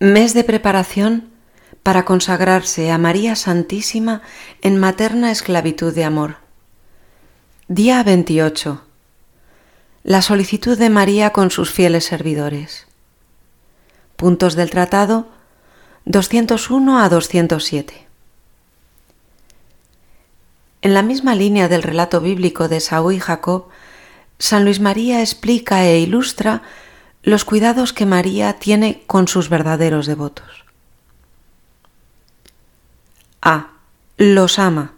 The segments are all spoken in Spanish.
Mes de preparación para consagrarse a María Santísima en materna esclavitud de amor. Día 28. La solicitud de María con sus fieles servidores. Puntos del tratado 201 a 207. En la misma línea del relato bíblico de Saúl y Jacob, San Luis María explica e ilustra los cuidados que María tiene con sus verdaderos devotos. A. Los ama.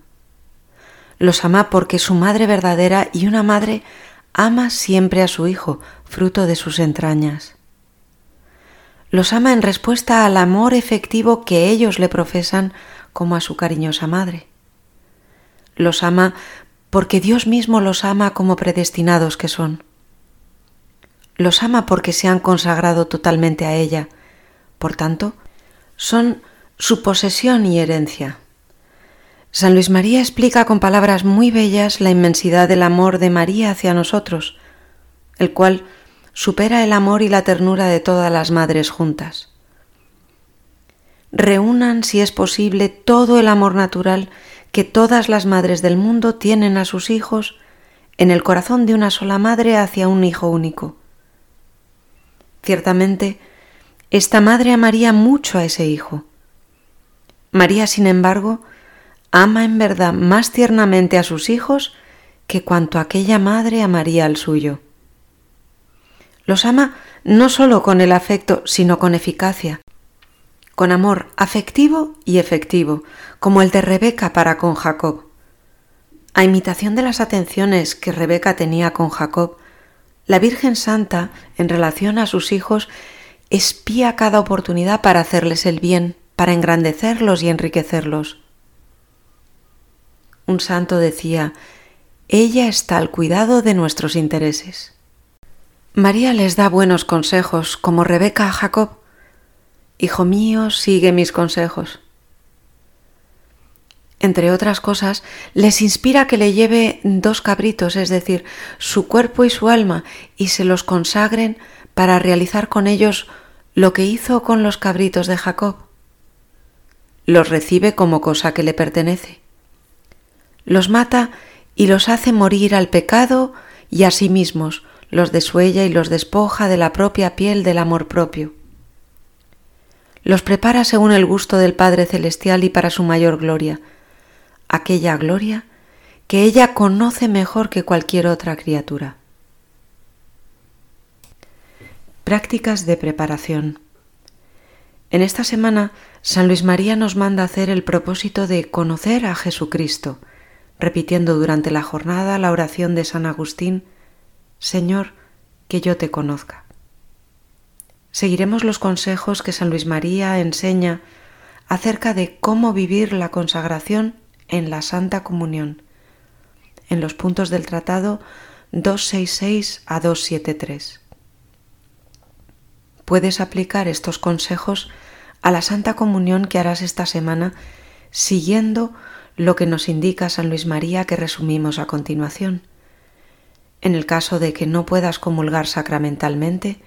Los ama porque su madre verdadera y una madre ama siempre a su hijo, fruto de sus entrañas. Los ama en respuesta al amor efectivo que ellos le profesan como a su cariñosa madre. Los ama porque Dios mismo los ama como predestinados que son los ama porque se han consagrado totalmente a ella. Por tanto, son su posesión y herencia. San Luis María explica con palabras muy bellas la inmensidad del amor de María hacia nosotros, el cual supera el amor y la ternura de todas las madres juntas. Reúnan, si es posible, todo el amor natural que todas las madres del mundo tienen a sus hijos en el corazón de una sola madre hacia un hijo único. Ciertamente, esta madre amaría mucho a ese hijo. María, sin embargo, ama en verdad más tiernamente a sus hijos que cuanto aquella madre amaría al suyo. Los ama no sólo con el afecto, sino con eficacia, con amor afectivo y efectivo, como el de Rebeca para con Jacob. A imitación de las atenciones que Rebeca tenía con Jacob, la Virgen Santa, en relación a sus hijos, espía cada oportunidad para hacerles el bien, para engrandecerlos y enriquecerlos. Un santo decía, ella está al cuidado de nuestros intereses. María les da buenos consejos, como Rebeca a Jacob. Hijo mío, sigue mis consejos entre otras cosas, les inspira que le lleve dos cabritos, es decir, su cuerpo y su alma, y se los consagren para realizar con ellos lo que hizo con los cabritos de Jacob. Los recibe como cosa que le pertenece. Los mata y los hace morir al pecado y a sí mismos, los desuella y los despoja de la propia piel del amor propio. Los prepara según el gusto del Padre Celestial y para su mayor gloria, aquella gloria que ella conoce mejor que cualquier otra criatura. Prácticas de preparación. En esta semana, San Luis María nos manda hacer el propósito de conocer a Jesucristo, repitiendo durante la jornada la oración de San Agustín, Señor, que yo te conozca. Seguiremos los consejos que San Luis María enseña acerca de cómo vivir la consagración en la Santa Comunión, en los puntos del tratado 266 a 273. Puedes aplicar estos consejos a la Santa Comunión que harás esta semana siguiendo lo que nos indica San Luis María que resumimos a continuación. En el caso de que no puedas comulgar sacramentalmente,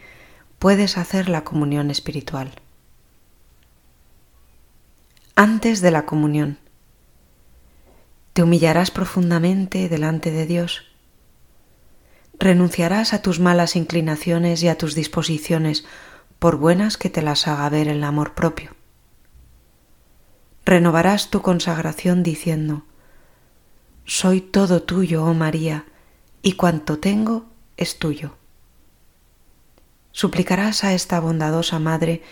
puedes hacer la comunión espiritual. Antes de la comunión. Te humillarás profundamente delante de Dios. Renunciarás a tus malas inclinaciones y a tus disposiciones, por buenas que te las haga ver el amor propio. Renovarás tu consagración diciendo, Soy todo tuyo, oh María, y cuanto tengo es tuyo. Suplicarás a esta bondadosa Madre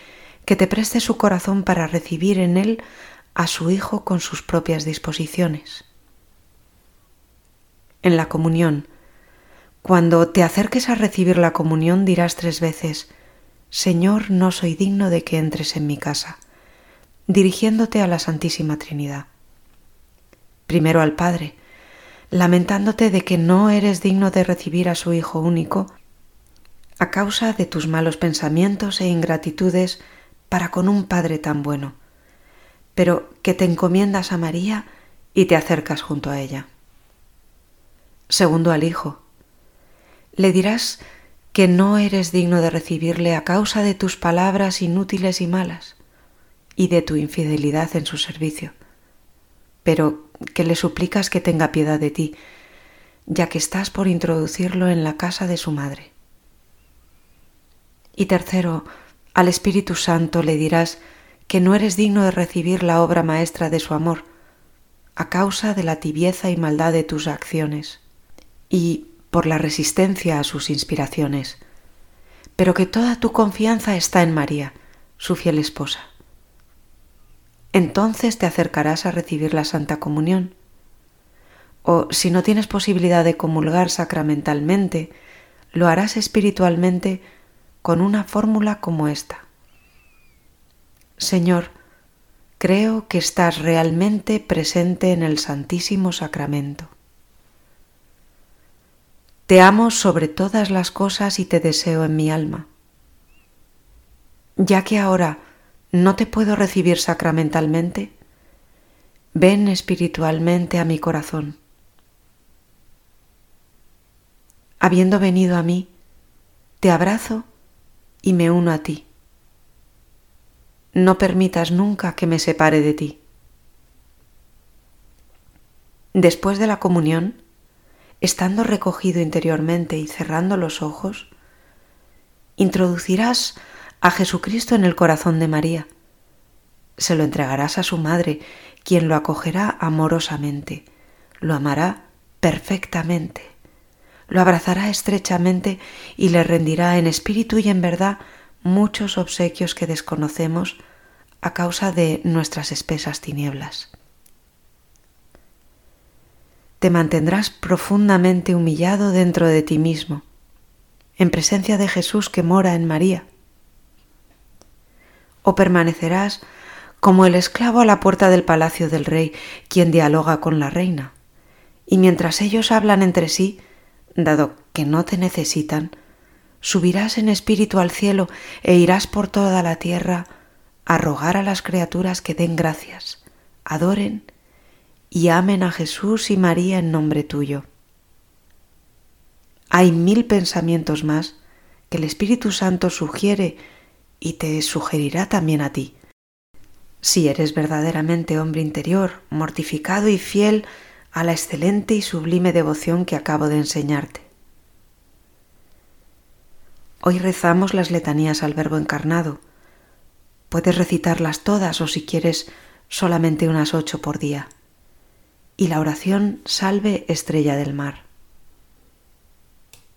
que te preste su corazón para recibir en él a su Hijo con sus propias disposiciones en la comunión. Cuando te acerques a recibir la comunión dirás tres veces, Señor, no soy digno de que entres en mi casa, dirigiéndote a la Santísima Trinidad. Primero al Padre, lamentándote de que no eres digno de recibir a su Hijo único, a causa de tus malos pensamientos e ingratitudes para con un Padre tan bueno, pero que te encomiendas a María y te acercas junto a ella segundo al Hijo. Le dirás que no eres digno de recibirle a causa de tus palabras inútiles y malas y de tu infidelidad en su servicio, pero que le suplicas que tenga piedad de ti, ya que estás por introducirlo en la casa de su madre. Y tercero, al Espíritu Santo le dirás que no eres digno de recibir la obra maestra de su amor, a causa de la tibieza y maldad de tus acciones, y por la resistencia a sus inspiraciones, pero que toda tu confianza está en María, su fiel esposa. Entonces te acercarás a recibir la Santa Comunión. O si no tienes posibilidad de comulgar sacramentalmente, lo harás espiritualmente con una fórmula como esta. Señor, creo que estás realmente presente en el Santísimo Sacramento. Te amo sobre todas las cosas y te deseo en mi alma. Ya que ahora no te puedo recibir sacramentalmente, ven espiritualmente a mi corazón. Habiendo venido a mí, te abrazo y me uno a ti. No permitas nunca que me separe de ti. Después de la comunión, estando recogido interiormente y cerrando los ojos, introducirás a Jesucristo en el corazón de María. Se lo entregarás a su madre, quien lo acogerá amorosamente, lo amará perfectamente, lo abrazará estrechamente y le rendirá en espíritu y en verdad muchos obsequios que desconocemos a causa de nuestras espesas tinieblas te mantendrás profundamente humillado dentro de ti mismo, en presencia de Jesús que mora en María. O permanecerás como el esclavo a la puerta del palacio del rey, quien dialoga con la reina. Y mientras ellos hablan entre sí, dado que no te necesitan, subirás en espíritu al cielo e irás por toda la tierra a rogar a las criaturas que den gracias, adoren y amen a Jesús y María en nombre tuyo. Hay mil pensamientos más que el Espíritu Santo sugiere y te sugerirá también a ti. Si eres verdaderamente hombre interior, mortificado y fiel a la excelente y sublime devoción que acabo de enseñarte. Hoy rezamos las letanías al Verbo encarnado. Puedes recitarlas todas o si quieres solamente unas ocho por día y la oración Salve Estrella del Mar.